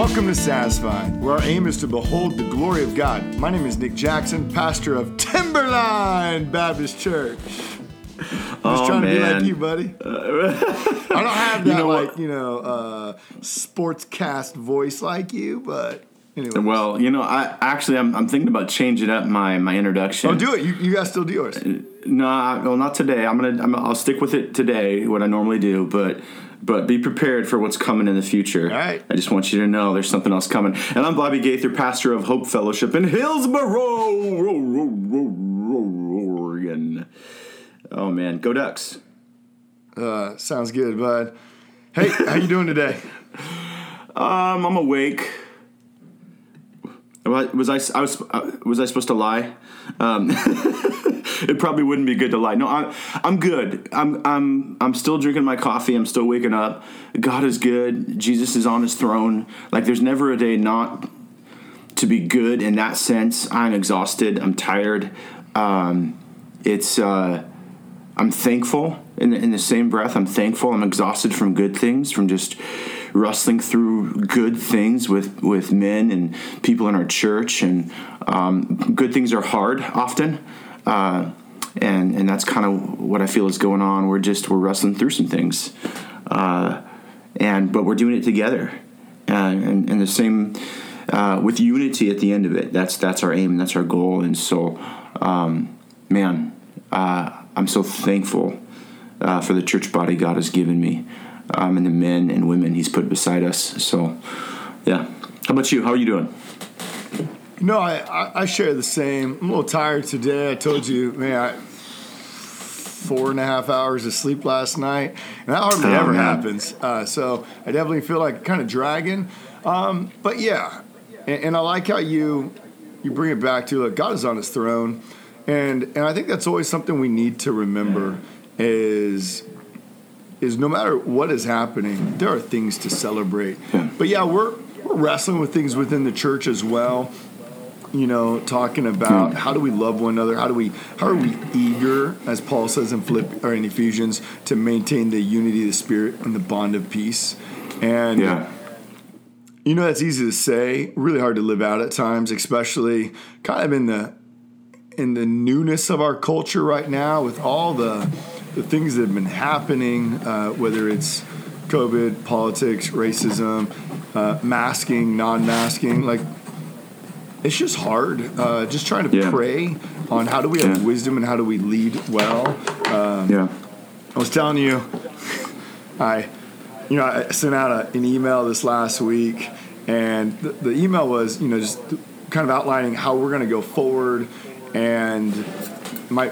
Welcome to Satisfied, where our aim is to behold the glory of God. My name is Nick Jackson, pastor of Timberline Baptist Church. Just Oh, trying to be like you, buddy. I don't have that know what? like you know uh, sportscast voice like you, but anyway. Well, you know, I actually I'm, I'm thinking about changing up my my introduction. oh, do it. You, you guys still do yours. No, I- well, not today. I'm gonna I'm, I'll stick with it today, what I normally do, but but be prepared for what's coming in the future. All right. I just want you to know there's something else coming. And I'm Bobby Gaither, pastor of Hope Fellowship in Hillsboro, Oregon. Oh man, go Ducks! Uh, sounds good, bud. Hey, how you doing today? Um, I'm awake. Was I, I was uh, was I supposed to lie? Um, it probably wouldn't be good to lie. No, I'm I'm good. I'm I'm I'm still drinking my coffee. I'm still waking up. God is good. Jesus is on His throne. Like there's never a day not to be good in that sense. I'm exhausted. I'm tired. Um, it's uh, I'm thankful in the, in the same breath. I'm thankful. I'm exhausted from good things, from just wrestling through good things with with men and people in our church. And um, good things are hard often, uh, and and that's kind of what I feel is going on. We're just we're wrestling through some things, uh, and but we're doing it together, uh, and and the same. Uh, with unity at the end of it, that's that's our aim, and that's our goal, and so, um, man, uh, I'm so thankful uh, for the church body God has given me, um, and the men and women He's put beside us. So, yeah. How about you? How are you doing? No, I, I, I share the same. I'm a little tired today. I told you, man, I, four and a half hours of sleep last night, and that hardly Oh, ever man. happens. Uh, so I definitely feel like kind of dragging. Um, but yeah, and, and I like how you you bring it back to like God is on His throne, and and I think that's always something we need to remember is is no matter what is happening, there are things to celebrate. Yeah. But yeah, we're we're wrestling with things within the church as well. You know, talking about how do we love one another? How do we how are we eager, as Paul says in Philipp or in Ephesians, to maintain the unity of the spirit and the bond of peace? And Yeah. you know, that's easy to say, really hard to live out at times, especially kind of in the in the newness of our culture right now with all the the things that have been happening, uh, whether it's COVID, politics, racism, uh, masking, non-masking, like it's just hard. Uh, just trying to Yeah. pray on how do we have Yeah. wisdom and how do we lead well. Yeah. I was telling you, I, you know, I sent out a, an email this last week, and the, the email was, you know, just kind of outlining how we're going to go forward, and my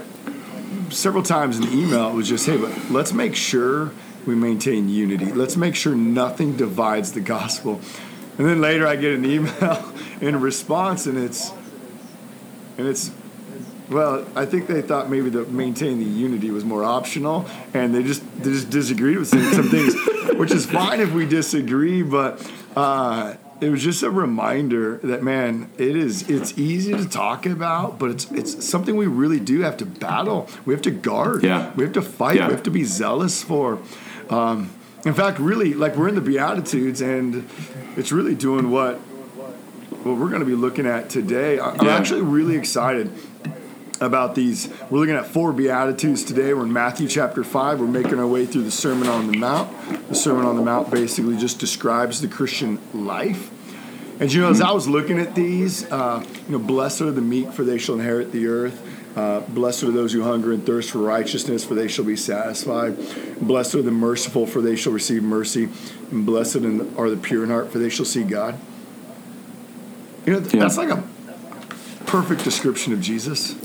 several times in the email it was just, hey, but let's make sure we maintain unity. Let's make sure nothing divides the gospel. And then later I get an email in response, and it's, and it's well, I think they thought maybe the maintain the unity was more optional, and they just they just disagreed with some, some things, which is fine if we disagree. But uh, it was just a reminder that man, it is it's easy to talk about, but it's it's something we really do have to battle. We have to guard. Yeah. We have to fight. Yeah. We have to be zealous for. Um, in fact, really, like we're in the Beatitudes, and it's really doing what what we're going to be looking at today. I'm Yeah. actually really excited about these. We're looking at four Beatitudes today. We're in Matthew chapter 5. We're making our way through the Sermon on the Mount. The Sermon on the Mount basically just describes the Christian life. And you know, as I was looking at these, uh, you know, blessed are the meek, for they shall inherit the earth. Uh, blessed are those who hunger and thirst for righteousness, for they shall be satisfied. Blessed are the merciful, for they shall receive mercy. And blessed are the pure in heart, for they shall see God. You know, Yeah. that's like a perfect description of Jesus.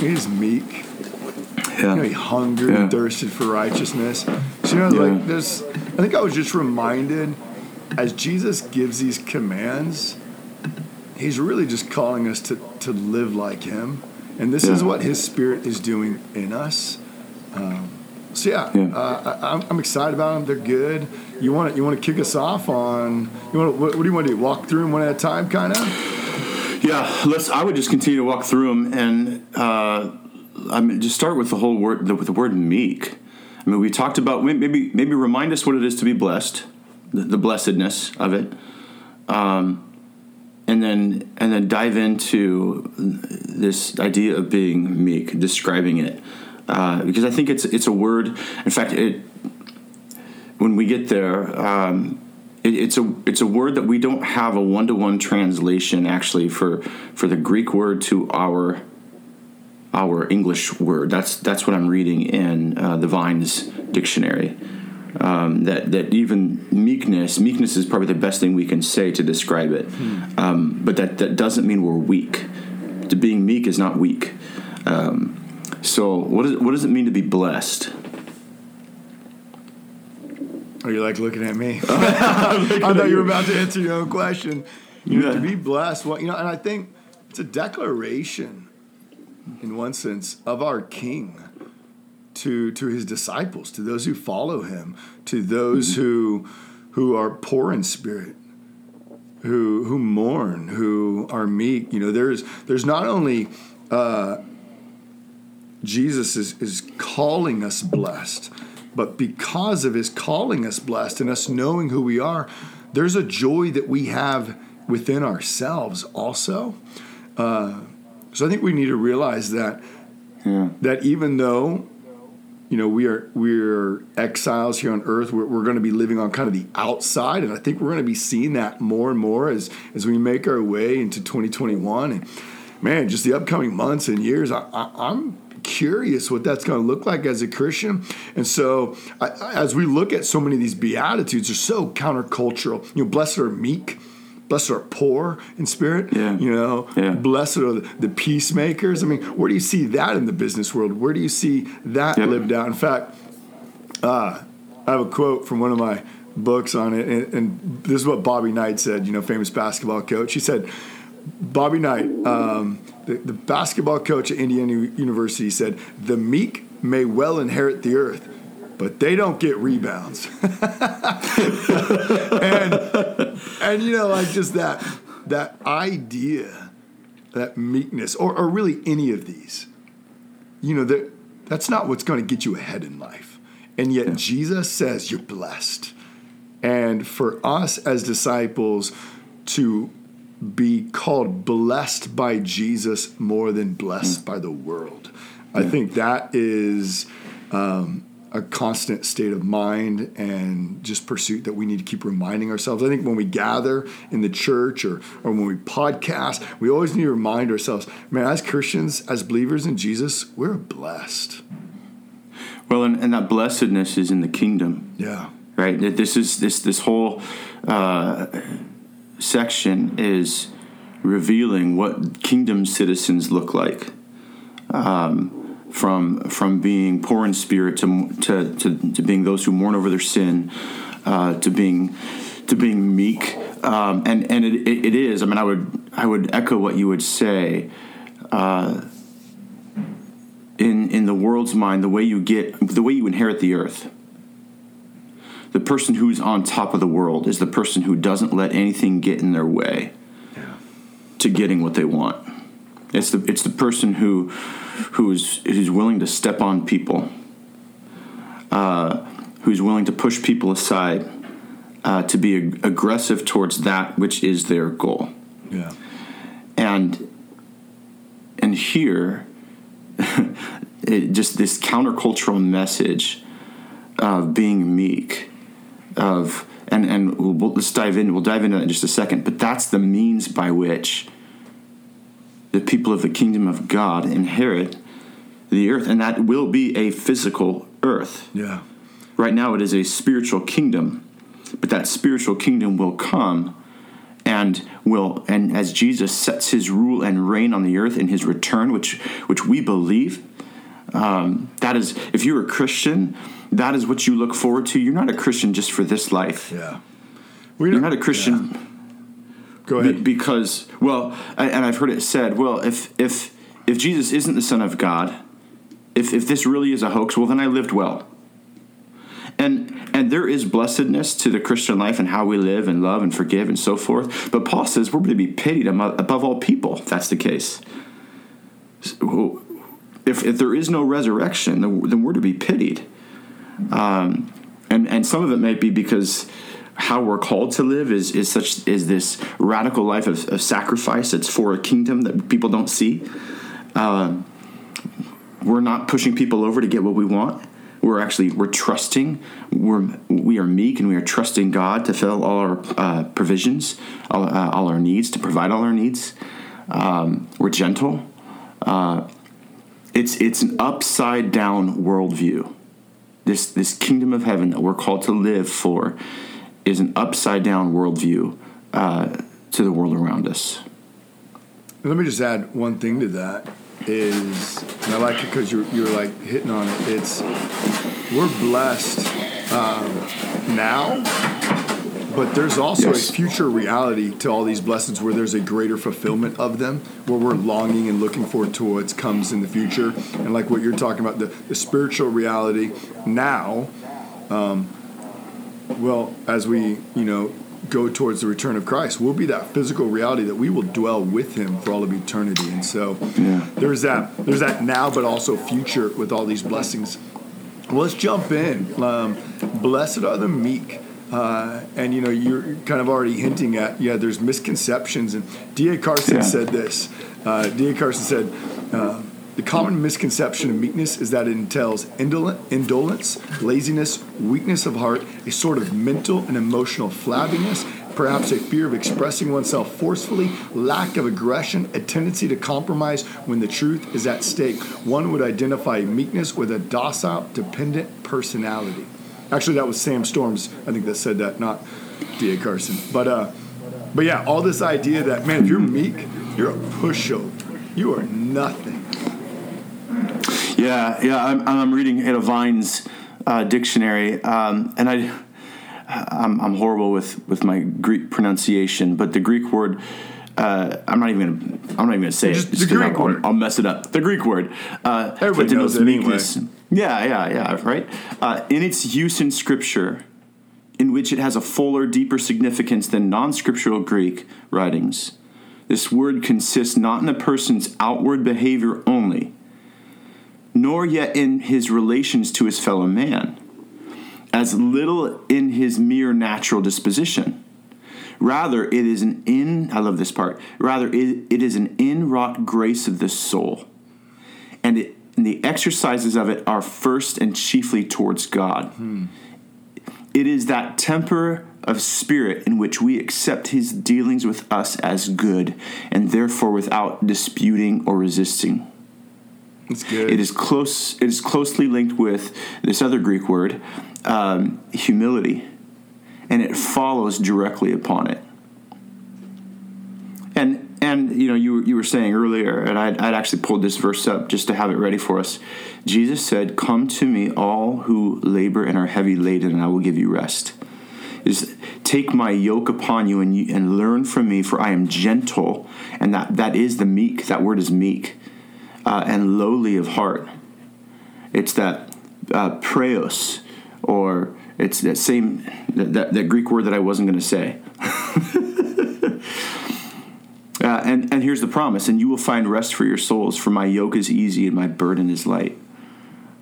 He's meek. You know, he hungered Yeah. and thirsted for righteousness. So, you know, Yeah. like there's, I think I was just reminded as Jesus gives these commands, he's really just calling us to, to live like him. And this is what his spirit is doing in us. Um, so yeah, Yeah. Uh, I, I'm, I'm excited about them. They're good. You want to you want to kick us off on you want what, what do you want to do? Walk through them one at a time, kind of. Yeah, let's. I would just continue to walk through them, and uh, I mean, just start with the whole word, the, with the word meek. I mean, we talked about maybe maybe remind us what it is to be blessed. the, the blessedness of it, um, and then and then dive into this idea of being meek, describing it, uh, because I think it's it's a word. In fact, it when we get there. Um, it, it's a it's a word that we don't have a one to one translation actually for for the Greek word to our our English word. That's that's what I'm reading in uh, the Vines dictionary. Um, that that even meekness meekness is probably the best thing we can say to describe it. Hmm. Um, but that that doesn't mean we're weak. To being meek is not weak. Um, so what does what does it mean to be blessed? Are you like looking at me? I thought you were about to answer your own question. You know, to be blessed, well, you know, and I think it's a declaration, in one sense, of our King to to his disciples, to those who follow him, to those mm-hmm. who who are poor in spirit, who who mourn, who are meek. You know, there's there's not only uh, Jesus is is calling us blessed but because of his calling us blessed and us knowing who we are, there's a joy that we have within ourselves also. Uh, so I think we need to realize that yeah. that even though you know we are we're exiles here on earth we're, we're going to be living on kind of the outside and i think we're going to be seeing that more and more as as we make our way into 2021 and man just the upcoming months and years I, I, i'm curious what that's going to look like as a Christian. And so, I, as we look at so many of these beatitudes, they're so countercultural. You know, blessed are meek. Blessed are poor in spirit. Yeah. You know, yeah. blessed are the, peacemakers. I mean, where do you see that in the business world? Where do you see that yep. lived out? In fact, uh, I have a quote from one of my books on it, and, and, this is what Bobby Knight said. You know, famous basketball coach. He said, "Bobby Knight." Um, the, the basketball coach at Indiana University said, The meek may well inherit the earth, but they don't get rebounds. and, and, you know, like just that, that idea, that meekness, or, or really any of these, you know, that, that's not what's going to get you ahead in life. And yet yeah. Jesus says you're blessed. And for us as disciples to be called blessed by Jesus more than blessed mm. by the world. I think that is um, a constant state of mind and just pursuit that we need to keep reminding ourselves. I think when we gather in the church or, or when we podcast, we always need to remind ourselves, man, as Christians, as believers in Jesus, we're blessed. Well, and, and that blessedness is in the kingdom. Yeah. Right? This is this this whole uh, section is revealing what kingdom citizens look like. Um, from from being poor in spirit to, to, to, to, being those who mourn over their sin, uh, to being to being meek, um, and and it, it, it is. I mean, I would I would echo what you would say. Uh, in in the world's mind, the way you get the way you inherit the earth the person who's on top of the world is the person who doesn't let anything get in their way yeah. to getting what they want. It's the it's the person who who's who's willing to step on people, uh, who's willing to push people aside, uh, to be ag- aggressive towards that which is their goal. Yeah, and and here, it, just this countercultural message of being meek of and and we'll, let's dive in. We'll dive into that in just a second. But that's the means by which the people of the kingdom of God inherit the earth, and that will be a physical earth. Yeah. Right now, it is a spiritual kingdom, but that spiritual kingdom will come and will and as Jesus sets his rule and reign on the earth in his return, which which we believe. Um, that is, if you're a Christian, that is what you look forward to. You're not a Christian just for this life. Yeah. We're You're not a Christian. Yeah. Go ahead. Be, because, well, and I've heard it said, well, if if if Jesus isn't the Son of God, if if this really is a hoax, well, then I lived well. And and there is blessedness to the Christian life and how we live and love and forgive and so forth. But Paul says we're to be pitied above all people. If that's the case. If, if there is no resurrection, then we're to be pitied. Um, and and some of it may be because how we're called to live is is such is this radical life of, of sacrifice. It's for a kingdom that people don't see. Uh, we're not pushing people over to get what we want. We're actually we're trusting. We're we are meek and we are trusting God to fill all our uh, provisions, all, uh, all, our needs, to provide all our needs. Um, we're gentle. Uh, it's it's an upside down worldview. This this kingdom of heaven that we're called to live for is an upside down worldview uh, to the world around us. Let me just add one thing to that is, and I like it because you're, you're like hitting on it. It's we're blessed um, now, but there's also yes. a future reality to all these blessings where there's a greater fulfillment of them, where we're longing and looking forward to what comes in the future. And like what you're talking about, the, the spiritual reality now. Um, well, as we, you know, go towards the return of Christ, we'll be that physical reality that we will dwell with Him for all of eternity. And so, yeah. there's that. There's that now, but also future with all these blessings. Well, let's jump in. Um, Blessed are the meek. Uh, and you know you're kind of already hinting at yeah there's misconceptions and D.A. Carson yeah. said this uh, D.A. Carson said uh, the common misconception of meekness is that it entails indolence, laziness, weakness of heart, a sort of mental and emotional flabbiness, perhaps a fear of expressing oneself forcefully, lack of aggression, a tendency to compromise when the truth is at stake. One would identify meekness with a docile, dependent personality. Actually, that was Sam Storms, I think, that said that, not D.A. Carson. But, uh, but yeah, all this idea that, man, if you're meek, you're a pushover. You are nothing. Yeah, yeah. I'm, I'm reading Ada Vine's uh, dictionary, um, and I, I'm, I'm, horrible with, with my Greek pronunciation, but the Greek word. Uh, I'm not even gonna. I'm not even gonna say just, it. Just the Greek I'll, word. I'll, mess it up. The Greek word. Uh, Everybody knows it anyway. Yeah, yeah, yeah. Right. Uh, in its use in Scripture, in which it has a fuller, deeper significance than non-scriptural Greek writings, this word consists not in a person's outward behavior only, nor yet in his relations to his fellow man, as little in his mere natural disposition. Rather, it is an in, I love this part, rather, it, it is an inwrought grace of the soul. And, it, and the exercises of it are first and chiefly towards God. Hmm. It is that temper of spirit in which we accept his dealings with us as good and therefore without disputing or resisting. It's good. It is close. It is closely linked with this other Greek word, um, humility, and it follows directly upon it. And and you know you you were saying earlier, and I'd, I'd actually pulled this verse up just to have it ready for us. Jesus said, "Come to me, all who labor and are heavy laden, and I will give you rest." Is take my yoke upon you and you, and learn from me, for I am gentle, and that that is the meek. That word is meek uh, and lowly of heart. It's that uh, praeos, or it's that same that, that Greek word that I wasn't going to say. uh, and and here's the promise: and you will find rest for your souls. For my yoke is easy and my burden is light.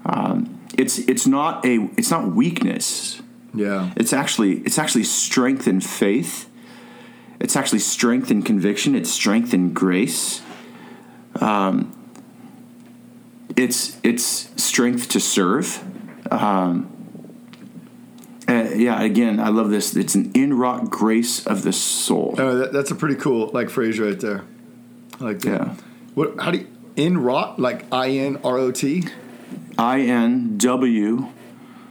Um, it's it's not a it's not weakness. Yeah. It's actually it's actually strength and faith. It's actually strength and conviction. It's strength and grace. Um, it's it's strength to serve. Um, uh, yeah, again, I love this. It's an inwrought grace of the soul. Oh, that, that's a pretty cool like phrase right there. I like that. Yeah. What? How do you inwrought? Like I N R O T. I N W.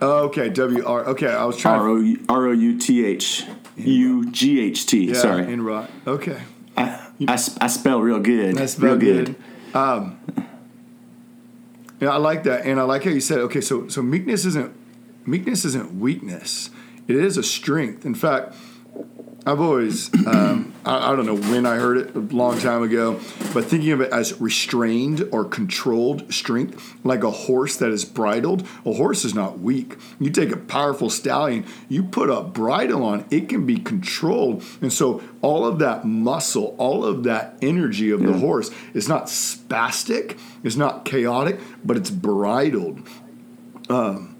Oh, okay, W R. Okay, I was trying. R O R O U T H U G H T. Sorry. Inwrought. Okay. I, I, I, spell real good. I spell real good. good. Um, yeah, I like that, and I like how you said, okay, so so meekness isn't meekness isn't weakness; it is a strength. In fact, I've always um, I, I, don't know when I heard it a long time ago, but thinking of it as restrained or controlled strength, like a horse that is bridled. A horse is not weak. You take a powerful stallion, you put a bridle on, it can be controlled, and so all of that muscle, all of that energy of yeah. the horse is not spastic it's not chaotic, but it's bridled. Um,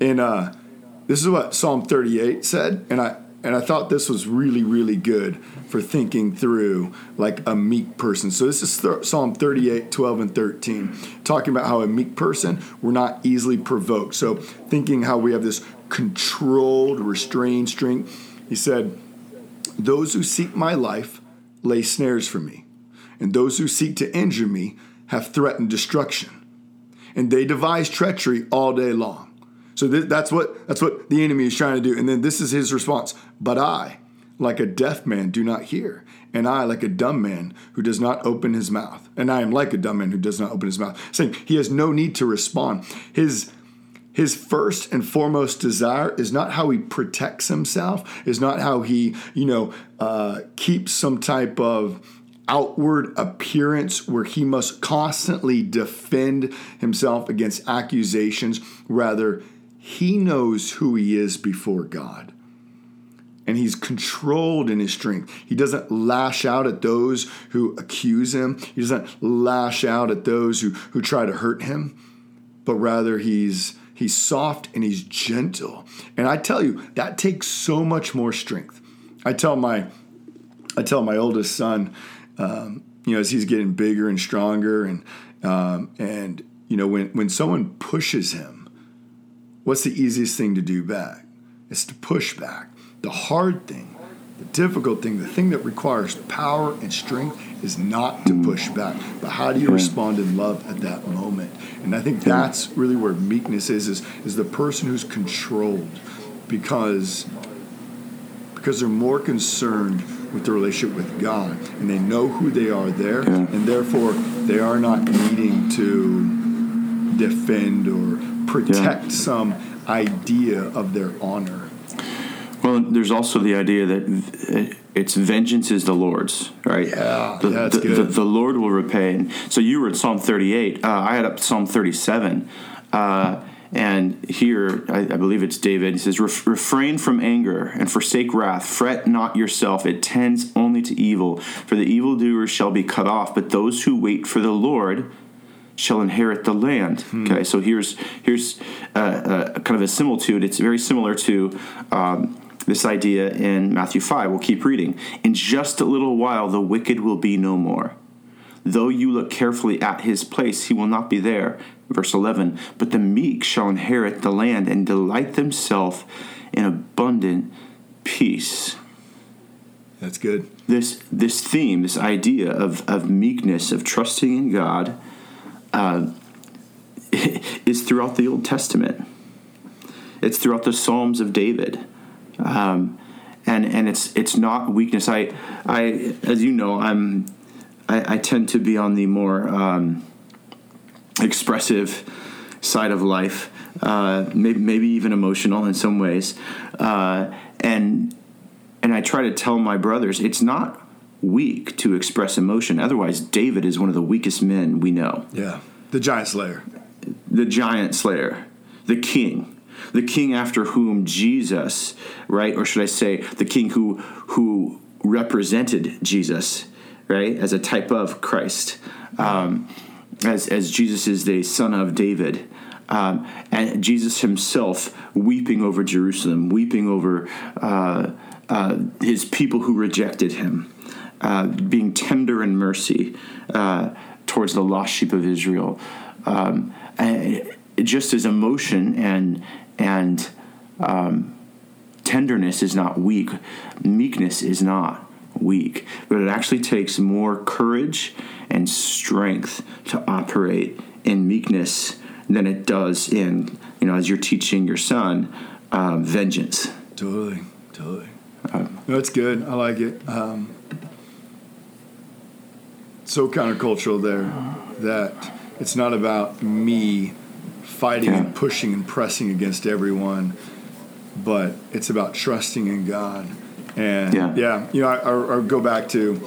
and uh, this is what Psalm 38 said, and I and I thought this was really, really good for thinking through like a meek person. So this is th- Psalm 38, 12, and 13, talking about how a meek person, we're not easily provoked. So thinking how we have this controlled, restrained strength. He said, Those who seek my life lay snares for me, and those who seek to injure me have threatened destruction. And they devise treachery all day long. So th- that's what that's what the enemy is trying to do. And then this is his response. But I, like a deaf man, do not hear, and I, like a dumb man who does not open his mouth. And I am like a dumb man who does not open his mouth. Saying he has no need to respond. His his first and foremost desire is not how he protects himself, is not how he, you know, uh, keeps some type of outward appearance where he must constantly defend himself against accusations. Rather, he knows who he is before God. And he's controlled in his strength. He doesn't lash out at those who accuse him. He doesn't lash out at those who, who try to hurt him. But rather he's he's soft and he's gentle. And I tell you, that takes so much more strength. I tell my I tell my oldest son, um, you know, as he's getting bigger and stronger, and um, and you know, when when someone pushes him, What's the easiest thing to do back? It's to push back. The hard thing, the difficult thing, the thing that requires power and strength is not to push back, but how do you respond in love at that moment? And I think that's really where meekness is, is, is the person who's controlled because, because they're more concerned with the relationship with God and they know who they are there, and therefore they are not needing to defend or protect yeah. some idea of their honor. Well, there's also the idea that it's vengeance is the Lord's, right? Yeah, the, yeah, the, the, the, Lord will repay. And so you were at Psalm 38. Uh, I had up Psalm 37. Uh, and here, I, I, believe it's David. He says, Refrain from anger and forsake wrath. Fret not yourself. It tends only to evil. For the evildoers shall be cut off, but those who wait for the Lord shall inherit the land. Hmm. Okay, so here's here's uh, uh, kind of a similitude. It's very similar to. Um, this idea in Matthew 5. We'll keep reading. In just a little while, the wicked will be no more. Though you look carefully at his place, he will not be there. Verse 11. But the meek shall inherit the land and delight themselves in abundant peace. That's good. This this theme, this idea of, of meekness, of trusting in God, uh, is throughout the Old Testament. It's throughout the Psalms of David. Um, and and it's it's not weakness. I I as you know I'm I, I tend to be on the more um, expressive side of life, uh, maybe, maybe even emotional in some ways, uh, and and I try to tell my brothers it's not weak to express emotion. Otherwise, David is one of the weakest men we know. Yeah, the giant slayer. The giant slayer, the king, the king after whom Jesus, right, or should I say, the king who who represented Jesus, right, as a type of Christ, um, as as Jesus is the son of David. Um, and Jesus himself weeping over Jerusalem, weeping over uh, uh, his people who rejected him uh, being tender in mercy uh, towards the lost sheep of Israel. Um, just as emotion and and um, tenderness is not weak, meekness is not weak, but it actually takes more courage and strength to operate in meekness than it does in you know as you're teaching your son um, vengeance. Totally, totally. Um, That's good. I like it. Um, so countercultural there that it's not about me fighting yeah. and pushing and pressing against everyone, but it's about trusting in God. And yeah, yeah you know, I, I, I go back to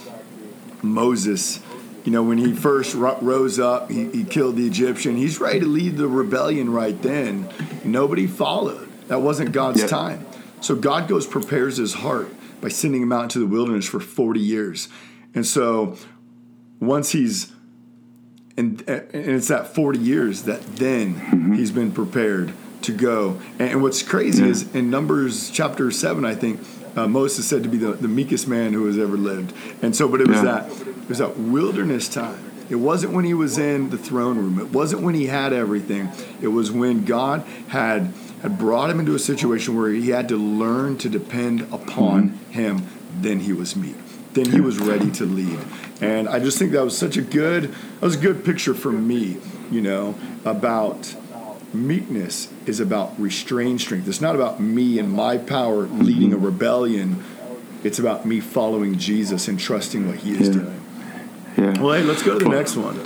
Moses. You know, when he first rose up, he, he killed the Egyptian. He's ready to lead the rebellion right then. Nobody followed. That wasn't God's time. So God goes prepares his heart by sending him out into the wilderness for 40 years. And so once he's and and it's that 40 years that then mm-hmm. he's been prepared to go. And, what's crazy yeah. is in Numbers chapter 7, I think, uh, Moses said to be the, the meekest man who has ever lived. And so, but it was Yeah. that it was that wilderness time. It wasn't when he was in the throne room. It wasn't when he had everything. It was when God had had brought him into a situation where he had to learn to depend upon him. Then he was meek. Then he was ready to lead. And I just think that was such a good that was a good picture for me, you know, about meekness is about restrained strength. It's not about me and my power leading a mm-hmm. rebellion. It's about me following Jesus and trusting what he is Yeah. doing. Yeah. Well, hey, let's go to the next one.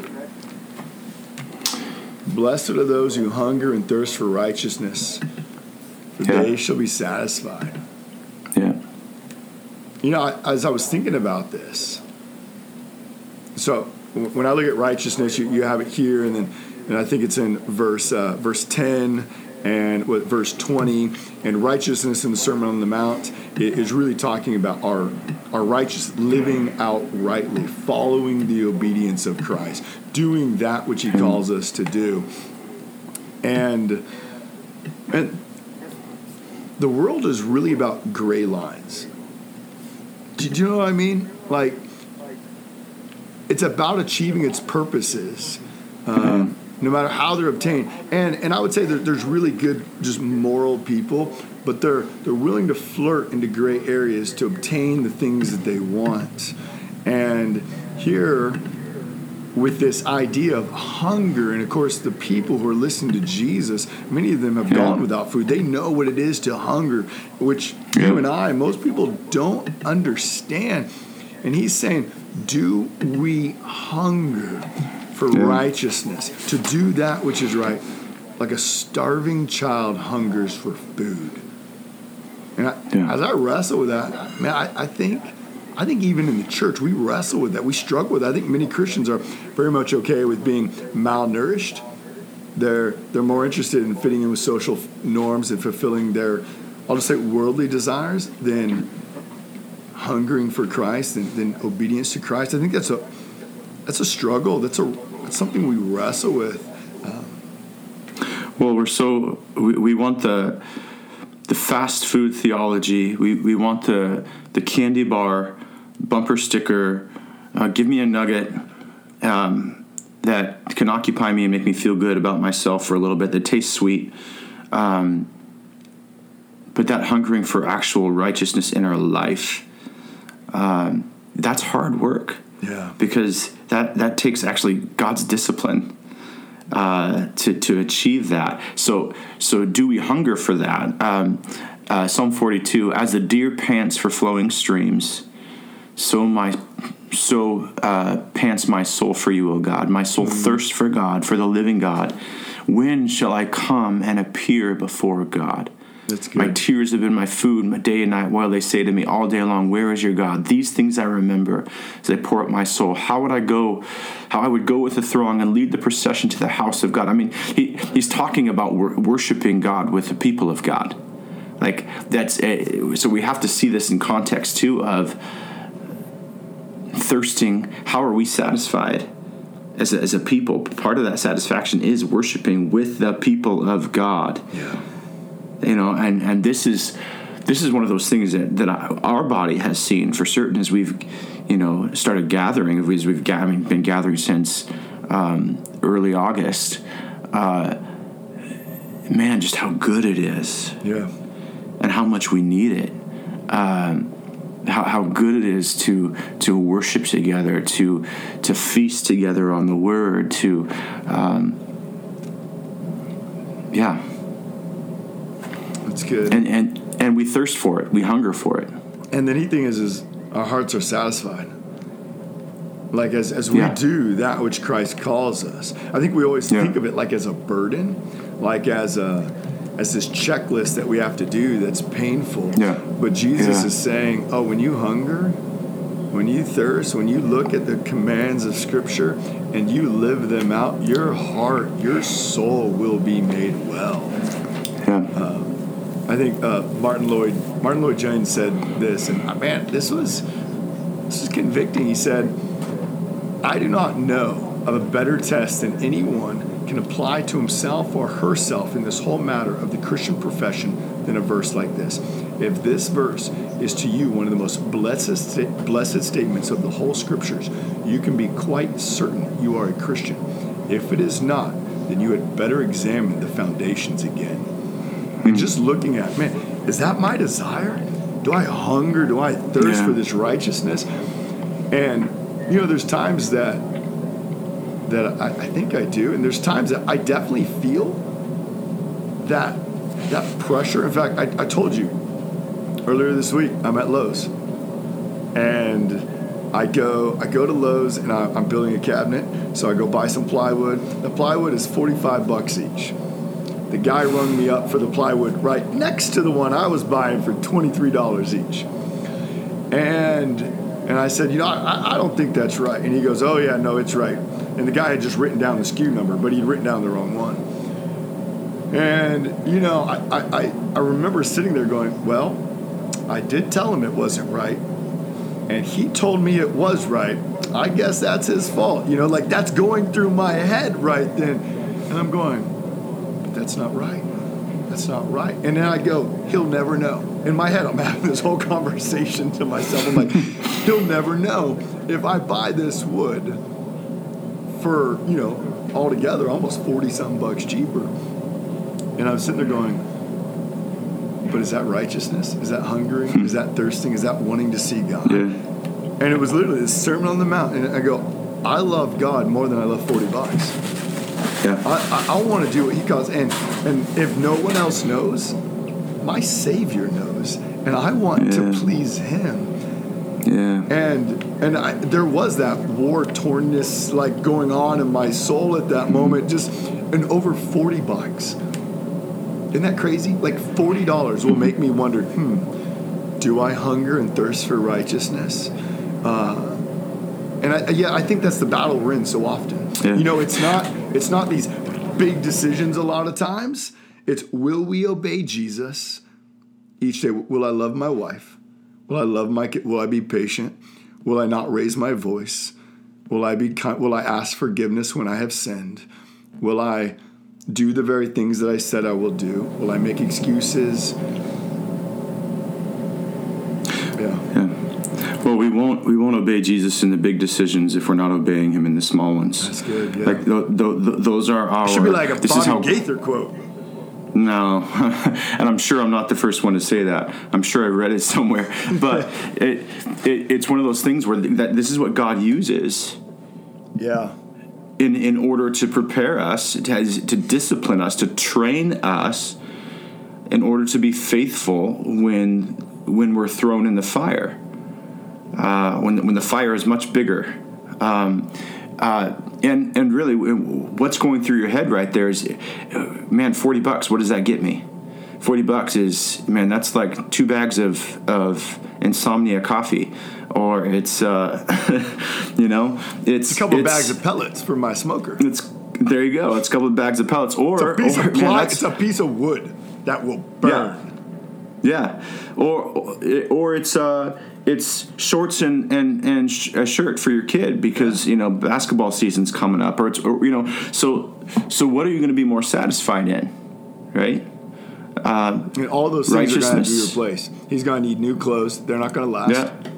Blessed are those who hunger and thirst for righteousness, for Yeah. they shall be satisfied. Yeah. You know, I- as I was thinking about this, so when I look at righteousness, you, you have it here, and then and I think it's in verse uh, verse ten and what verse twenty, and righteousness in the Sermon on the Mount is really talking about our our righteous living out rightly, following the obedience of Christ, doing that which He calls us to do, and and the world is really about gray lines. Do you know what I mean? Like, it's about achieving its purposes, um, no matter how they're obtained. And and I would say that there's really good, just moral people, but they're they're willing to flirt into gray areas to obtain the things that they want. And here, with this idea of hunger, and of course, the people who are listening to Jesus, many of them have Yeah. gone without food. They know what it is to hunger, which Yeah. you and I, most people don't understand. And he's saying, Do we hunger for Yeah. righteousness, to do that which is right, like a starving child hungers for food? And I, Yeah. as I wrestle with that, man, I, I think, I think even in the church we wrestle with that. We struggle with. That. I think many Christians are very much okay with being malnourished. They're they're more interested in fitting in with social norms and fulfilling their, I'll just say, worldly desires than hungering for Christ and obedience to Christ. I think that's a that's a struggle. That's a that's something we wrestle with. Well, we're so we, we want the the fast food theology. We we want the the candy bar bumper sticker. Uh, give me a nugget um, that can occupy me and make me feel good about myself for a little bit. That tastes sweet. Um, but that hungering for actual righteousness in our life, um, that's hard work Yeah. because that that takes actually God's discipline uh, to to achieve that. So so do we hunger for that? Um, uh, Psalm forty two: As the deer pants for flowing streams, so my so uh, pants my soul for you, O God. My soul thirsts for God, for the living God. When shall I come and appear before God? My tears have been my food, my day and night, while they say to me all day long, Where is your God? These things I remember as I pour out my soul. How would I go? How I would go with the throng and lead the procession to the house of God. I mean, he, he's talking about wor- worshiping God with the people of God. Like, that's uh, so we have to see this in context too of thirsting. How are we satisfied? As a, as a people, part of that satisfaction is worshiping with the people of God yeah. You know and and this is this is one of those things that, that I, our body has seen for certain as we've you know started gathering as we've I mean, been gathering since um, early august uh, man just how good it is. Yeah. and how much we need it. Um, how, how good it is to to worship together to to feast together on the word to um, yeah That's good. and and and we thirst for it we hunger for it And the neat thing is, is our hearts are satisfied. Like as, as we Yeah. do that which Christ calls us. I think we always Yeah. think of it like as a burden, like as a as this checklist that we have to do that's painful. Yeah. But Jesus Yeah. is saying, Oh, when you hunger, when you thirst, when you look at the commands of Scripture and you live them out, your heart, your soul will be made well. yeah um, I think uh, Martyn Lloyd Martyn Lloyd-Jones said this, and uh, man, this was this is convicting. He said, "I do not know of a better test than anyone can apply to himself or herself in this whole matter of the Christian profession than a verse like this. If this verse is to you one of the most blessed, blessed statements of the whole scriptures, you can be quite certain you are a Christian. If it is not, then you had better examine the foundations again. And just looking at, man, is that my desire? Do I hunger? Do I thirst Yeah. for this righteousness? And you know, there's times that that I, I think I do, and there's times that I definitely feel that that pressure. In fact, I, I told you earlier this week I'm at Lowe's, and I go I go to Lowe's and I, I'm building a cabinet, so I go buy some plywood. The plywood is 45 bucks each. The guy rung me up for the plywood right next to the one I was buying for $23 each. And and I said, you know, I, I don't think that's right. And he goes, oh yeah, no, it's right. And the guy had just written down the SKU number, but he'd written down the wrong one. And you know, I, I, I- remember sitting there going, well, I did tell him it wasn't right, and he told me it was right. I guess that's his fault. You know, like that's going through my head right then, and I'm going, that's not right. That's not right. And then I go, he'll never know. In my head, I'm having this whole conversation to myself. I'm like, he'll never know if I buy this wood for, you know, altogether almost 40 something bucks cheaper. And I'm sitting there going, but is that righteousness? Is that hungering? Hmm. Is that thirsting? Is that wanting to see God? Yeah. And it was literally this Sermon on the Mount. And I go, I love God more than I love 40 bucks. Yeah. I, I, I want to do what he calls. And, and if no one else knows, my Savior knows. And I want to please him. Yeah. And and I, there was that war tornness like going on in my soul at that moment. Just and over 40 bucks. Isn't that crazy? Like $40 will make me wonder, hmm, do I hunger and thirst for righteousness? Uh, and I, yeah, I think that's the battle we're in so often. Yeah. You know, it's not it's not these big decisions a lot of times. It's will we obey Jesus each day? Will I love my wife? Will I love my kid? Will I be patient? Will I not raise my voice? Will I be kind? Will I ask forgiveness when I have sinned? Will I do the very things that I said I will do? Will I make excuses? Yeah. Yeah. Well, we won't we won't obey Jesus in the big decisions if we're not obeying Him in the small ones. That's good, yeah. Like th- th- th- those are our. Should be like a this is how, Gaither quote. No, and I'm sure I'm not the first one to say that. I'm sure I read it somewhere, but it, it it's one of those things where that this is what God uses Yeah. in in order to prepare us, to, to discipline us, to train us, in order to be faithful when when we're thrown in the fire. Uh, when when the fire is much bigger. Um, uh, and and really, what's going through your head right there is, uh, man, forty bucks. What does that get me? Forty bucks is man. That's like two bags of of insomnia coffee, or it's uh, you know, it's A couple of it's- bags of pellets for my smoker. It's there you go. It's a couple of bags of pellets, or, It's a piece or of man, it's a piece of wood that will burn. yeah, or or it's uh it's shorts and and and sh- a shirt for your kid because you know basketball season's coming up, or it's or, you know so so what are you going to be more satisfied in, right? Uh, and all those things are going to be replaced. He's going to need new clothes. They're not going to last. Yeah,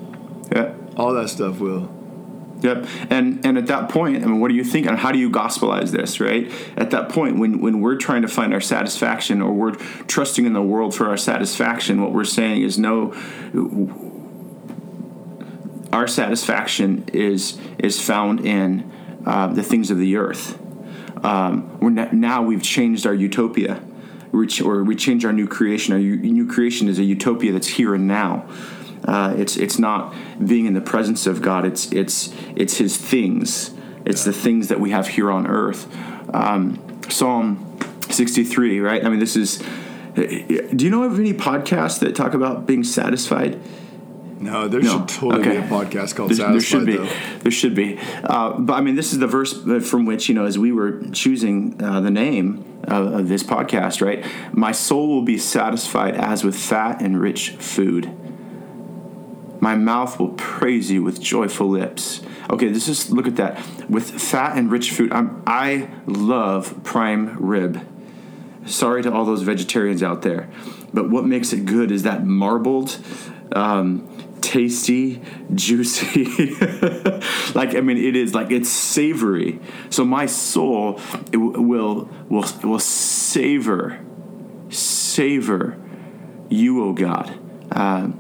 yeah. All that stuff will. Yep. And and at that point, I mean, what do you think? And how do you gospelize this, right? At that point, when when we're trying to find our satisfaction, or we're trusting in the world for our satisfaction, what we're saying is no. Our satisfaction is is found in uh, the things of the earth. Um, we're not, now we've changed our utopia, or we change our new creation. Our new creation is a utopia that's here and now. Uh, it's it's not being in the presence of God. It's it's it's His things. It's the things that we have here on earth. Um, Psalm sixty three, right? I mean, this is. Do you know of any podcasts that talk about being satisfied? No, there No. should totally Okay. be a podcast called There, there should be. Though. There should be. Uh, but I mean, this is the verse from which you know, as we were choosing uh, the name of, of this podcast, right? My soul will be satisfied as with fat and rich food. My mouth will praise you with joyful lips. Okay, this is look at that. With fat and rich food, I'm, I love prime rib. Sorry to all those vegetarians out there. but what makes it good is that marbled, um, tasty, juicy. like I mean, it is like it's savory. So my soul w- will will will savor savor you, O God. Uh,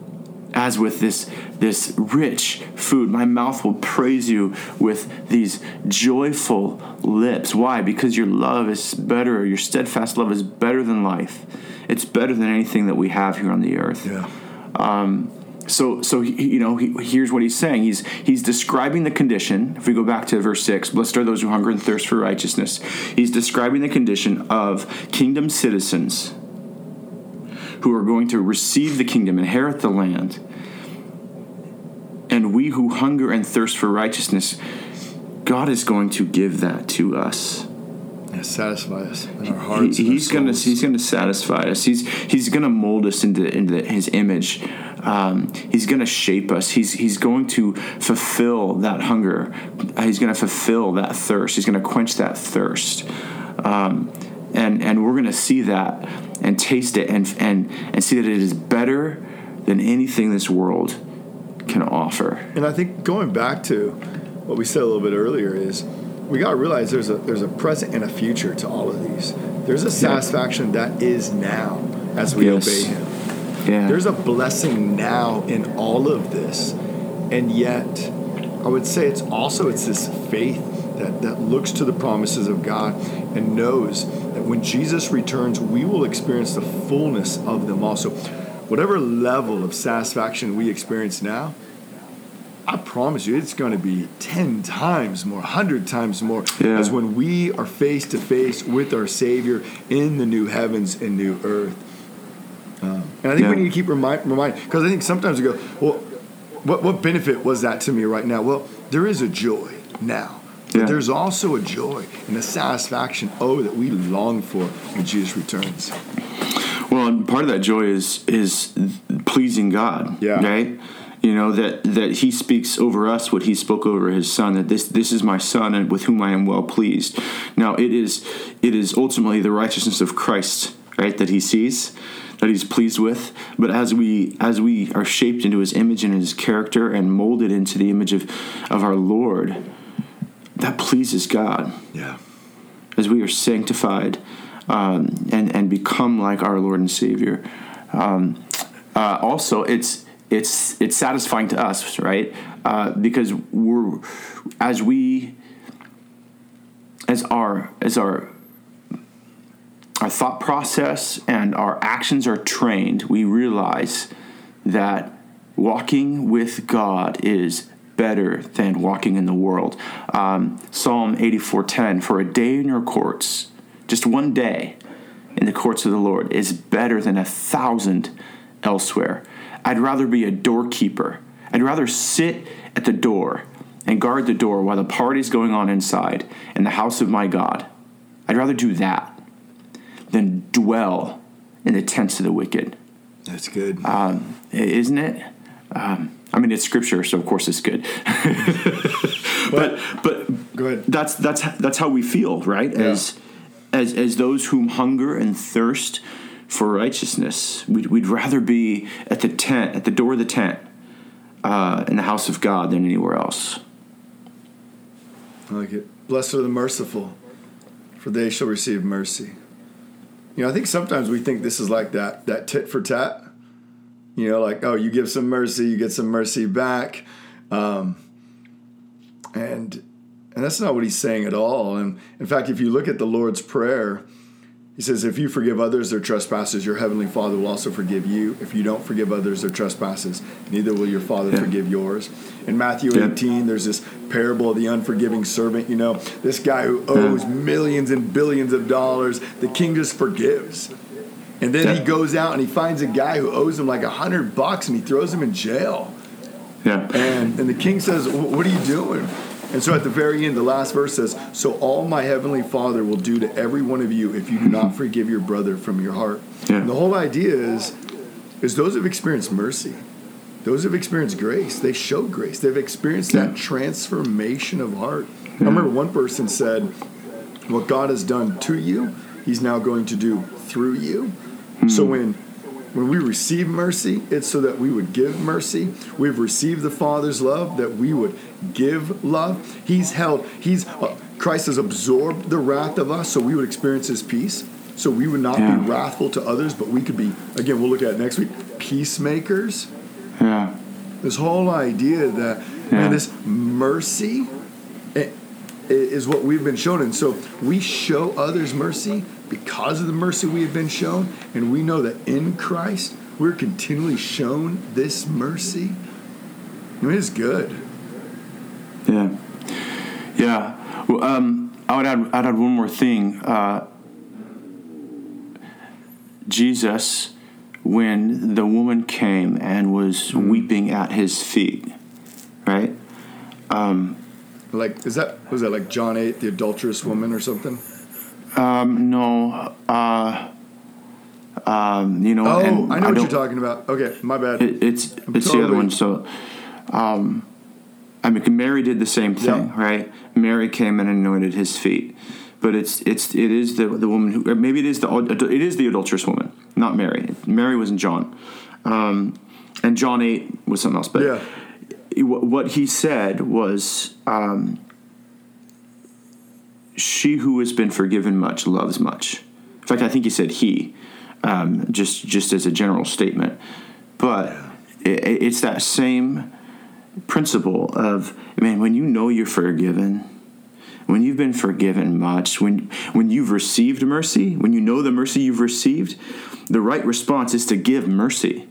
as with this this rich food, my mouth will praise you with these joyful lips. Why? Because your love is better. Your steadfast love is better than life. It's better than anything that we have here on the earth. Yeah. Um, so, so you know, he, here's what he's saying. He's he's describing the condition. If we go back to verse six, blessed are those who hunger and thirst for righteousness. He's describing the condition of kingdom citizens who are going to receive the kingdom, inherit the land. And we who hunger and thirst for righteousness, God is going to give that to us. Yeah, satisfy us in our hearts. He, he's gonna he's gonna satisfy us. He's he's gonna mold us into into his image. Um, he's gonna shape us. He's he's going to fulfill that hunger. He's gonna fulfill that thirst. He's gonna quench that thirst. Um, and and we're gonna see that and taste it and and and see that it is better than anything this world can offer. And I think going back to what we said a little bit earlier is we got to realize there's a there's a present and a future to all of these. There's a satisfaction that is now as we Yes. obey Him. Yeah. There's a blessing now in all of this, and yet I would say it's also it's this faith that that looks to the promises of God and knows that when Jesus returns, we will experience the fullness of them also. Whatever level of satisfaction we experience now, I promise you, it's going to be 10 times more, 100 times more, Yeah. as when we are face to face with our Savior in the new heavens and new earth. Um, and I think Yeah. we need to keep remind, because I think sometimes we go, well, what, what benefit was that to me right now? Well, there is a joy now. But Yeah. there's also a joy and a satisfaction, oh, that we long for when Jesus returns. Well, and part of that joy is is pleasing God. Yeah. Right. You know that that He speaks over us what He spoke over His Son. That this this is my Son, and with whom I am well pleased. Now it is it is ultimately the righteousness of Christ, right? That He sees, that He's pleased with. But as we as we are shaped into His image and His character, and molded into the image of of our Lord, that pleases God Yeah. as we are sanctified um, and and become like our Lord and Savior. Um, uh, also, it's it's it's satisfying to us, right? Uh, because we're as we as our as our our thought process and our actions are trained, we realize that walking with God is better than walking in the world. Um, Psalm 84:10 For a day in your courts, just one day in the courts of the Lord is better than a thousand elsewhere. I'd rather be a doorkeeper. I'd rather sit at the door and guard the door while the party's going on inside in the house of my God. I'd rather do that than dwell in the tents of the wicked. That's good. Um, isn't it? Um, I mean, it's scripture, so of course it's good. but but Go ahead. that's that's that's how we feel, right? As as as those whom hunger and thirst for righteousness, we'd, we'd rather be at the tent, at the door of the tent, uh, in the house of God than anywhere else. I like it. Blessed are the merciful, for they shall receive mercy. You know, I think sometimes we think this is like that that tit for tat. You know, like oh, you give some mercy, you get some mercy back, um, and and that's not what he's saying at all. And in fact, if you look at the Lord's prayer, he says, "If you forgive others their trespasses, your heavenly Father will also forgive you. If you don't forgive others their trespasses, neither will your Father Yeah. forgive yours." In Matthew Yeah. 18, there's this parable of the unforgiving servant. You know, this guy who owes millions and billions of dollars, the king just forgives. And then he goes out and he finds a guy who owes him like a hundred bucks and he throws him in jail. Yeah. And, and the king says, What are you doing? And so at the very end, the last verse says, So all my heavenly Father will do to every one of you if you do not forgive your brother from your heart. Yeah. And the whole idea is, is those who've experienced mercy, those who've experienced grace, they show grace. They've experienced that transformation of heart. I remember one person said, What God has done to you, He's now going to do through you. So hmm. when when we receive mercy, it's so that we would give mercy. We've received the Father's love that we would give love. He's held, he's, uh, Christ has absorbed the wrath of us so we would experience his peace. So we would not Yeah. be wrathful to others, but we could be, again, we'll look at it next week, peacemakers. Yeah. This whole idea that, Yeah. man, this mercy i- is what we've been shown. And so we show others mercy because of the mercy we have been shown. And we know that in Christ, we're continually shown this mercy. I mean, it's good. Yeah, yeah. Well, um, I would add. I'd add one more thing. Uh, Jesus, when the woman came and was weeping at his feet, right? Like, is that, was that like John 8, the adulterous woman or something? Um, no. Uh, um, you know. Oh, I know what you're talking about. Okay, my bad. It, it's it's the other one. So, um, I mean, Mary did the same thing, Yeah. right? Mary came and anointed his feet, but it's it's it is the the woman who maybe it is the it is the adulterous woman, not Mary. Mary was in John, um, and John eight was something else. But Yeah. What he said was. Um, she who has been forgiven much loves much. In fact, I think he said he, um, just just as a general statement. But it, it's that same principle of man when you know you're forgiven, when you've been forgiven much, when when you've received mercy, when you know the mercy you've received, the right response is to give mercy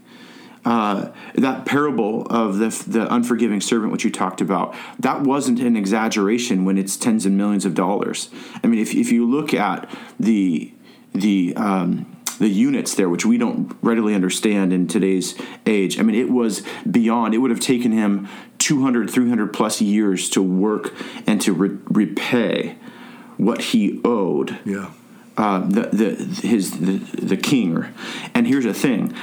uh, that parable of the the unforgiving servant, which you talked about, that wasn't an exaggeration when it's tens and millions of dollars. I mean, if if you look at the the um, the units there, which we don't readily understand in today's age, I mean, it was beyond. It would have taken him 200, 300 plus years to work and to re- repay what he owed yeah. uh, the, the his the, the king and here's the thing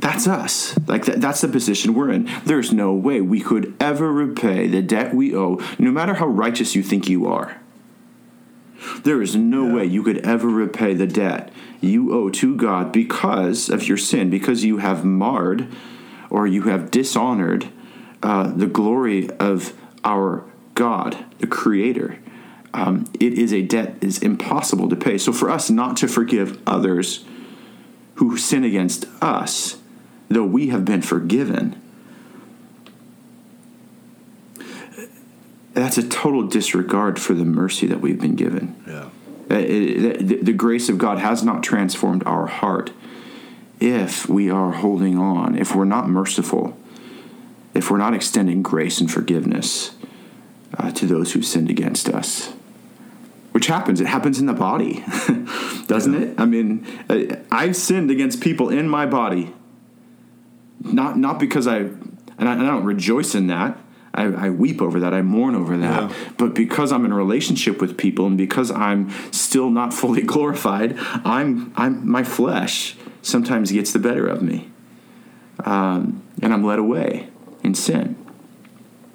that's us like that, that's the position we're in there's no way we could ever repay the debt we owe no matter how righteous you think you are there is no Yeah. way you could ever repay the debt you owe to God because of your sin, because you have marred or you have dishonored uh, the glory of our God, the Creator. Um, it is a debt is impossible to pay. So for us not to forgive others who sin against us, though we have been forgiven, that's a total disregard for the mercy that we've been given. Yeah. Uh, the, grace of God has not transformed our heart if we are holding on, if we're not merciful, if we're not extending grace and forgiveness uh, to those who sinned against us. Which happens. It happens in the body, doesn't it? I mean, I've sinned against people in my body, not not because I, and I, and I don't rejoice in that. I, I weep over that. I mourn over that. Yeah. But because I'm in a relationship with people, and because I'm still not fully glorified, I'm I'm my flesh sometimes gets the better of me, um, and I'm led away in sin.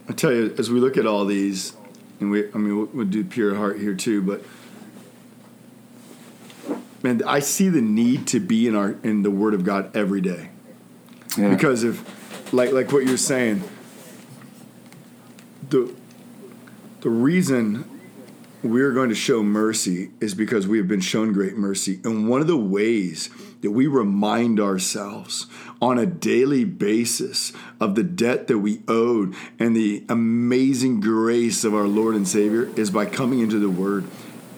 I tell you, as we look at all these, and we, I mean, we'll, we'll do pure heart here too, but man, I see the need to be in our in the Word of God every day Yeah. because if, like, like what you're saying, the the reason we're going to show mercy is because we have been shown great mercy, and one of the ways that we remind ourselves on a daily basis of the debt that we owed and the amazing grace of our Lord and Savior is by coming into the Word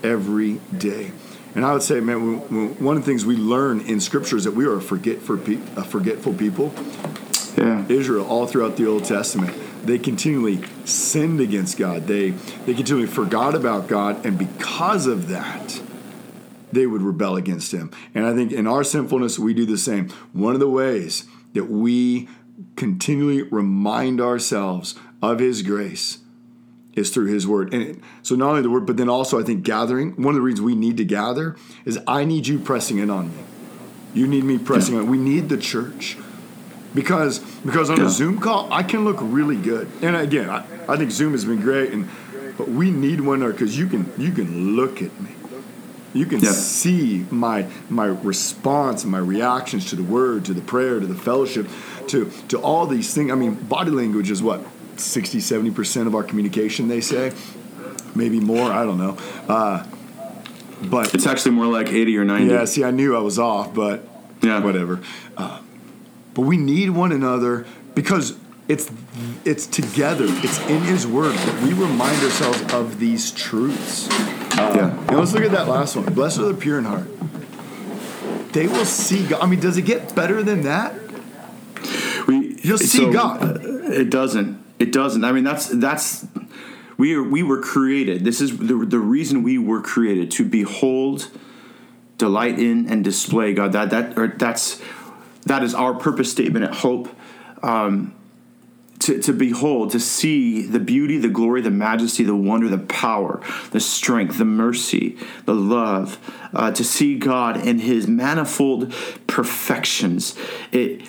every day. And I would say, man, when- when- one of the things we learn in Scripture is that we are a, forget for pe- a forgetful people. yeah. Israel all throughout the Old Testament. They continually sinned against God. They they continually forgot about God, and because of that, they would rebel against Him. And I think in our sinfulness, we do the same. One of the ways that we continually remind ourselves of His grace is through His Word. And so not only the Word, but then also I think gathering. One of the reasons we need to gather is I need you pressing in on me. You need me pressing on. We need the church because because on Yeah. a Zoom call I can look really good. And again, I, I think Zoom has been great, and but we need one because you can you can look at me. You can Yeah. see my my response my reactions to the word, to the prayer, to the fellowship, to to all these things. I mean, body language is what 60, 70 percent of our communication. They say, maybe more. I don't know. Uh, but It's actually more like 80 or 90. yeah, see, I knew I was off, but Yeah. whatever. Uh, but we need one another because it's it's together. It's in His Word that we remind ourselves of these truths. Yeah. And let's look at that last one. Blessed are the pure in heart. They will see God. I mean, does it get better than that? We, You'll see God. uh, It doesn't. It doesn't. I mean, that's that's we are we were created. This is the the reason we were created to behold, delight in, and display God. That that or that's that is our purpose statement at Hope. Um, to, to behold, to see the beauty, the glory, the majesty, the wonder, the power, the strength, the mercy, the love, uh, to see God in His manifold perfections. It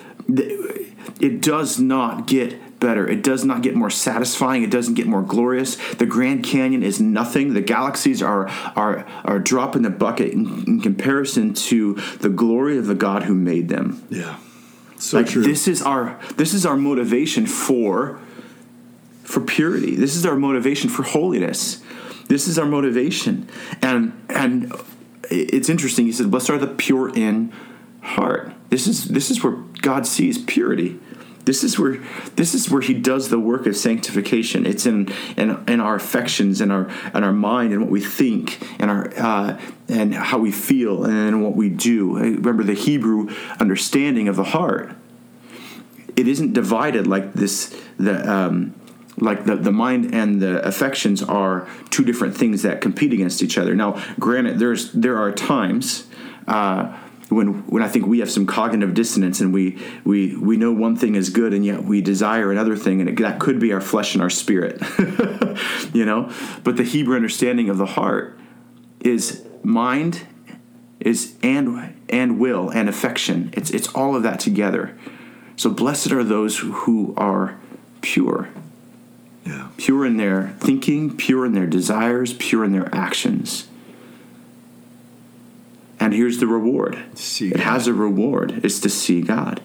it does not get better. It does not get more satisfying. It doesn't get more glorious. The Grand Canyon is nothing. The galaxies are are are a drop in the bucket in, in comparison to the glory of the God who made them Yeah. So like true. this is our this is our motivation for for purity this is our motivation for holiness this is our motivation and and it's interesting he said blessed are the pure in heart this is this is where god sees purity this is where this is where he does the work of sanctification. It's in in, in our affections and our and our mind and what we think and our uh, and how we feel and what we do. Remember the hebrew understanding of the heart. It isn't divided like this the um, like the, the mind and the affections are two different things that compete against each other. Now granted there's there are times uh, when when I think we have some cognitive dissonance and we we we know one thing is good and yet we desire another thing and it, that could be our flesh and our spirit you know? But the Hebrew understanding of the heart is mind is and and will and affection. It's it's all of that together. So blessed are those who, are pure. Yeah. pure in their thinking pure in their desires pure in their actions and here's the reward See it God. has a reward it's to see god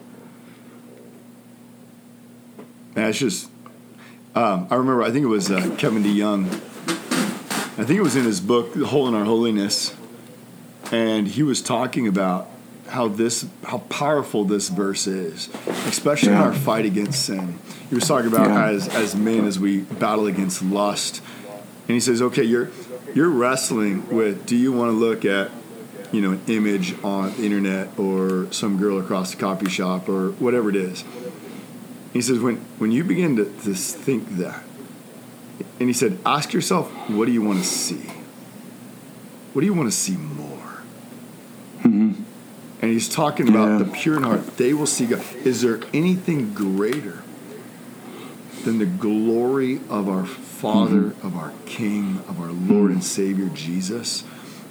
it's just. Um, I remember. I think it was uh, Kevin DeYoung. I think it was in his book, "The Hole in Our Holiness," and he was talking about how this, how powerful this verse is, especially in our fight against sin. He was talking about Yeah. as as men as we battle against lust, and he says, "Okay, you're you're wrestling with. Do you want to look at?" You know, an image on the internet or some girl across the coffee shop or whatever it is. He says, when, when you begin to, to think that, and he said, ask yourself, what do you want to see? What do you want to see more? Mm-hmm. And he's talking about Yeah. the pure in heart. They will see God. Is there anything greater than the glory of our Father, mm-hmm. of our King, of our Lord and Savior Jesus?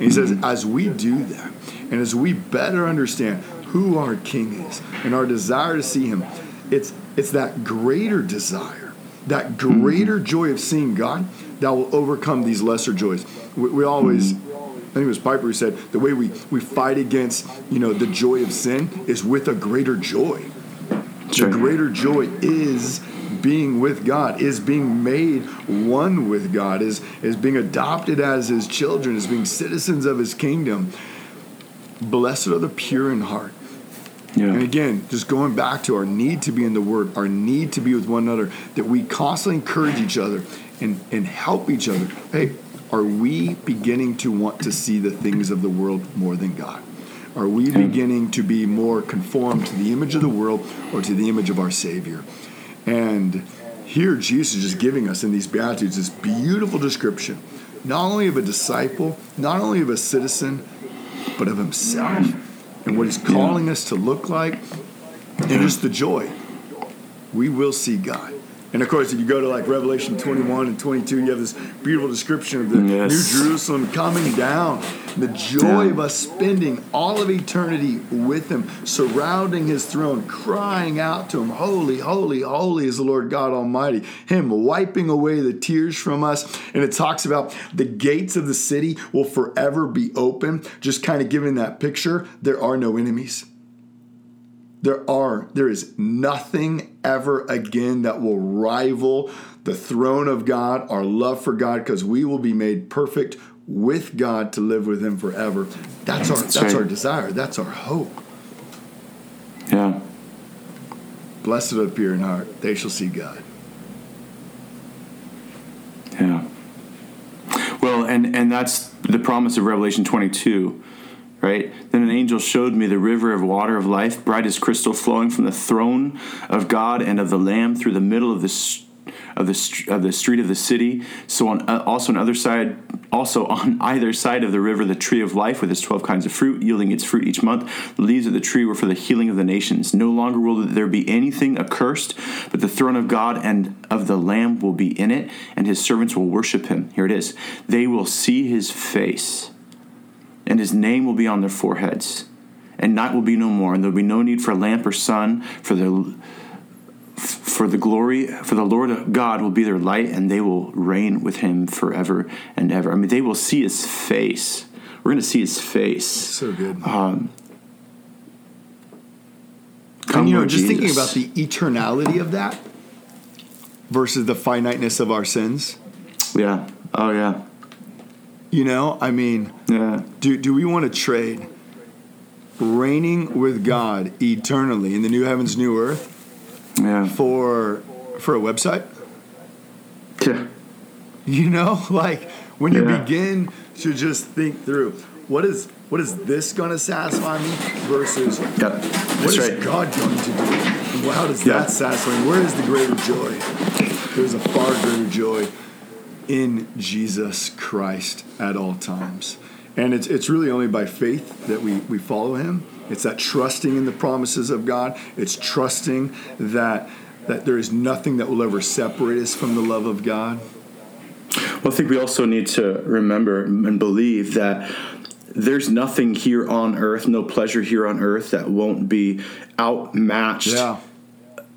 And he says, as we do that, and as we better understand who our King is and our desire to see Him, it's it's that greater desire, that greater mm-hmm. joy of seeing God that will overcome these lesser joys. We, we always. Mm-hmm. I think it was Piper who said the way we, we fight against you know the joy of sin is with a greater joy. Sure. The greater joy is being with God, is being made one with God, is, is being adopted as his children, is being citizens of his kingdom. Blessed are the pure in heart. yeah And again, just going back to our need to be in the Word, our need to be with one another, that we constantly encourage each other and, and help each other. Hey, are we beginning to want to see the things of the world more than God? Are we beginning to be more conformed to the image of the world or to the image of our Savior? And here, Jesus is just giving us in these Beatitudes this beautiful description, not only of a disciple, not only of a citizen, but of himself and what he's calling us to look like and just the joy. We will see God. And of course, if you go to like Revelation 21 and 22, you have this beautiful description of the mm, Yes. New Jerusalem coming down. The joy Yeah. of us spending all of eternity with Him, surrounding His throne, crying out to Him, Holy, holy, holy is the Lord God Almighty. Him wiping away the tears from us. And it talks about the gates of the city will forever be open. Just kind of giving that picture, there are no enemies. There are, there is nothing ever again that will rival the throne of God, our love for God, because we will be made perfect with God to live with Him forever. That's our That's that's, right. our desire. That's our hope. Yeah. Blessed are the pure in heart; they shall see God. Yeah. Well, and and that's the promise of Revelation 22, right? Then an angel showed me the river of water of life, bright as crystal, flowing from the throne of God and of the Lamb through the middle of the of the of the street of the city. So on uh, also on other side, also on either side of the river, the tree of life with its twelve kinds of fruit, yielding its fruit each month. The leaves of the tree were for the healing of the nations. No longer will there be anything accursed, but the throne of God and of the Lamb will be in it, and his servants will worship him. Here it is. They will see his face, and his name will be on their foreheads. And night will be no more, and there will be no need for lamp or sun, for the for the glory for the Lord God will be their light, and they will reign with him forever and ever. I mean, they will see his face. We're going to see his face. So good. Come, and you know, just thinking about the eternality of that versus the finiteness of our sins. yeah, oh yeah, You know, I mean, yeah, do do we want to trade reigning with God eternally in the new heavens, new earth yeah, for for a website? yeah. You know, like when you Yeah. begin to just think through what is what is this going to satisfy me versus Yeah, what is right. God going to do? How does Yeah. that satisfy me? Where is the greater joy? There's a far greater joy in Jesus Christ at all times. And it's, it's really only by faith that we, we follow him. It's that trusting in the promises of God. It's trusting that that there is nothing that will ever separate us from the love of God. Well, I think we also need to remember and believe that there's nothing here on earth, no pleasure here on earth that won't be outmatched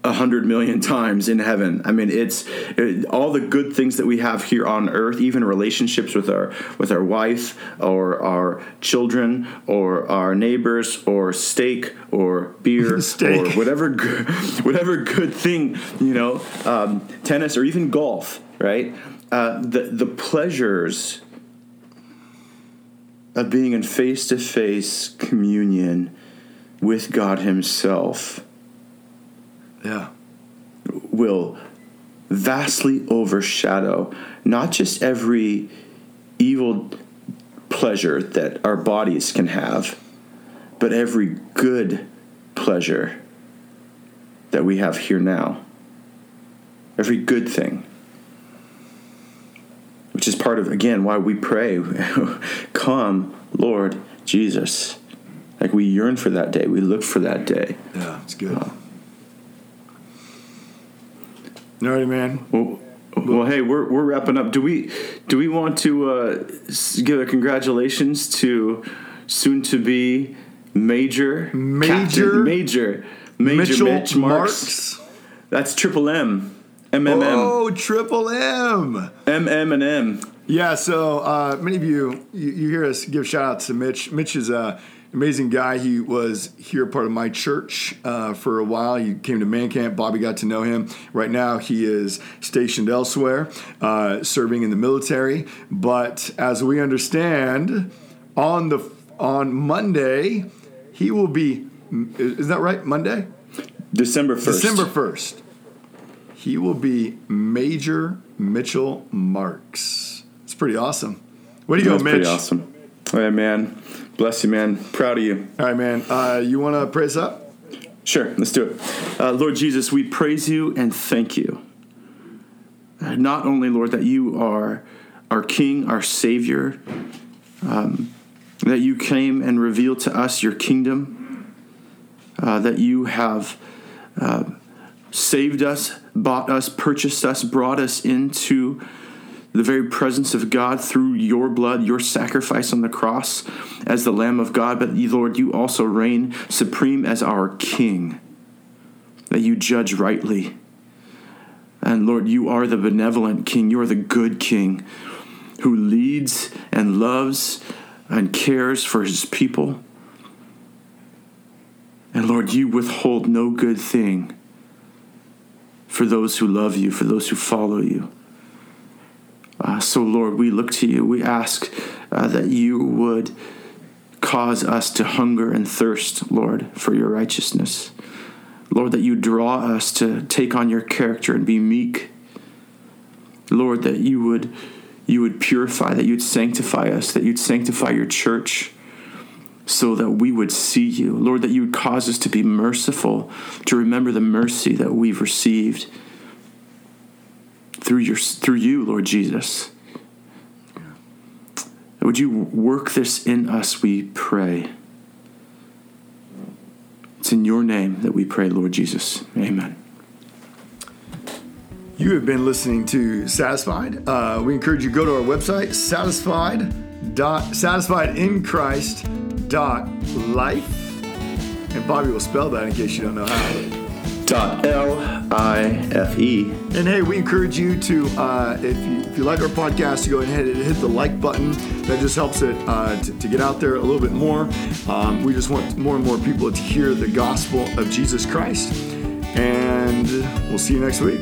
a hundred million times in heaven. I mean, it's it, all the good things that we have here on earth, even relationships with our with our wife or our children or our neighbors or steak or beer Steak. or whatever good, whatever good thing you know, um, tennis or even golf, right? Uh, the the pleasures of being in face to face communion with God Himself Yeah. will vastly overshadow not just every evil pleasure that our bodies can have, but every good pleasure that we have here now. Every good thing. Which is part of, again, why we pray, Come, Lord Jesus. Like we yearn for that day, we look for that day. Yeah, it's good. Um, All right, man. Well, well, hey, we're, we're wrapping up. Do we do we want to uh, give a congratulations to soon to be major Major- major major Mitchell Mitch Marks. That's triple M, M M M Oh, Triple M. M M and M. Yeah, so uh, many of you, you, you hear us give shout out to Mitch. Mitch is a amazing guy. He was here part of my church uh, for a while. He came to Man Camp. Bobby got to know him. Right now, he is stationed elsewhere, uh, serving in the military. But as we understand, on the on Monday, he will be. Is that right? Monday. December first. December 1st, he will be Major Mitchell Marks. It's pretty awesome. Way to go, That's Mitch. pretty awesome. Hey man, bless you, man. Proud of you. All right, man. Uh, you want to praise up? Sure, let's do it. Uh, Lord Jesus, we praise you and thank you. Uh, Not only, Lord, that you are our King, our Savior, um, that you came and revealed to us your kingdom, uh, that you have uh, saved us, bought us, purchased us, brought us into the very presence of God through your blood, your sacrifice on the cross as the Lamb of God. But Lord, you also reign supreme as our King, that you judge rightly. And Lord, you are the benevolent King, you are the good King who leads and loves and cares for his people. And Lord, you withhold no good thing for those who love you, for those who follow you. Uh, so, Lord, we look to you. We ask uh, that you would cause us to hunger and thirst, Lord, for your righteousness. Lord, that you draw us to take on your character and be meek. Lord, that you would you would purify, that you'd sanctify us, that you'd sanctify your church so that we would see you. Lord, that you would cause us to be merciful, to remember the mercy that we've received through your through you, Lord Jesus. Would you work this in us, we pray. It's in your name that we pray, Lord Jesus. Amen. You have been listening to Satisfied. Uh, we encourage you to go to our website, satisfied dot satisfied in Christ dot life. And Bobby will spell that in case you don't know how. Dot L I F E. And hey, we encourage you to, uh, if, you, if you like our podcast, to go ahead and hit the like button. That just helps it uh, to, to, get out there a little bit more. Um, we just want more and more people to hear the gospel of Jesus Christ. And we'll see you next week.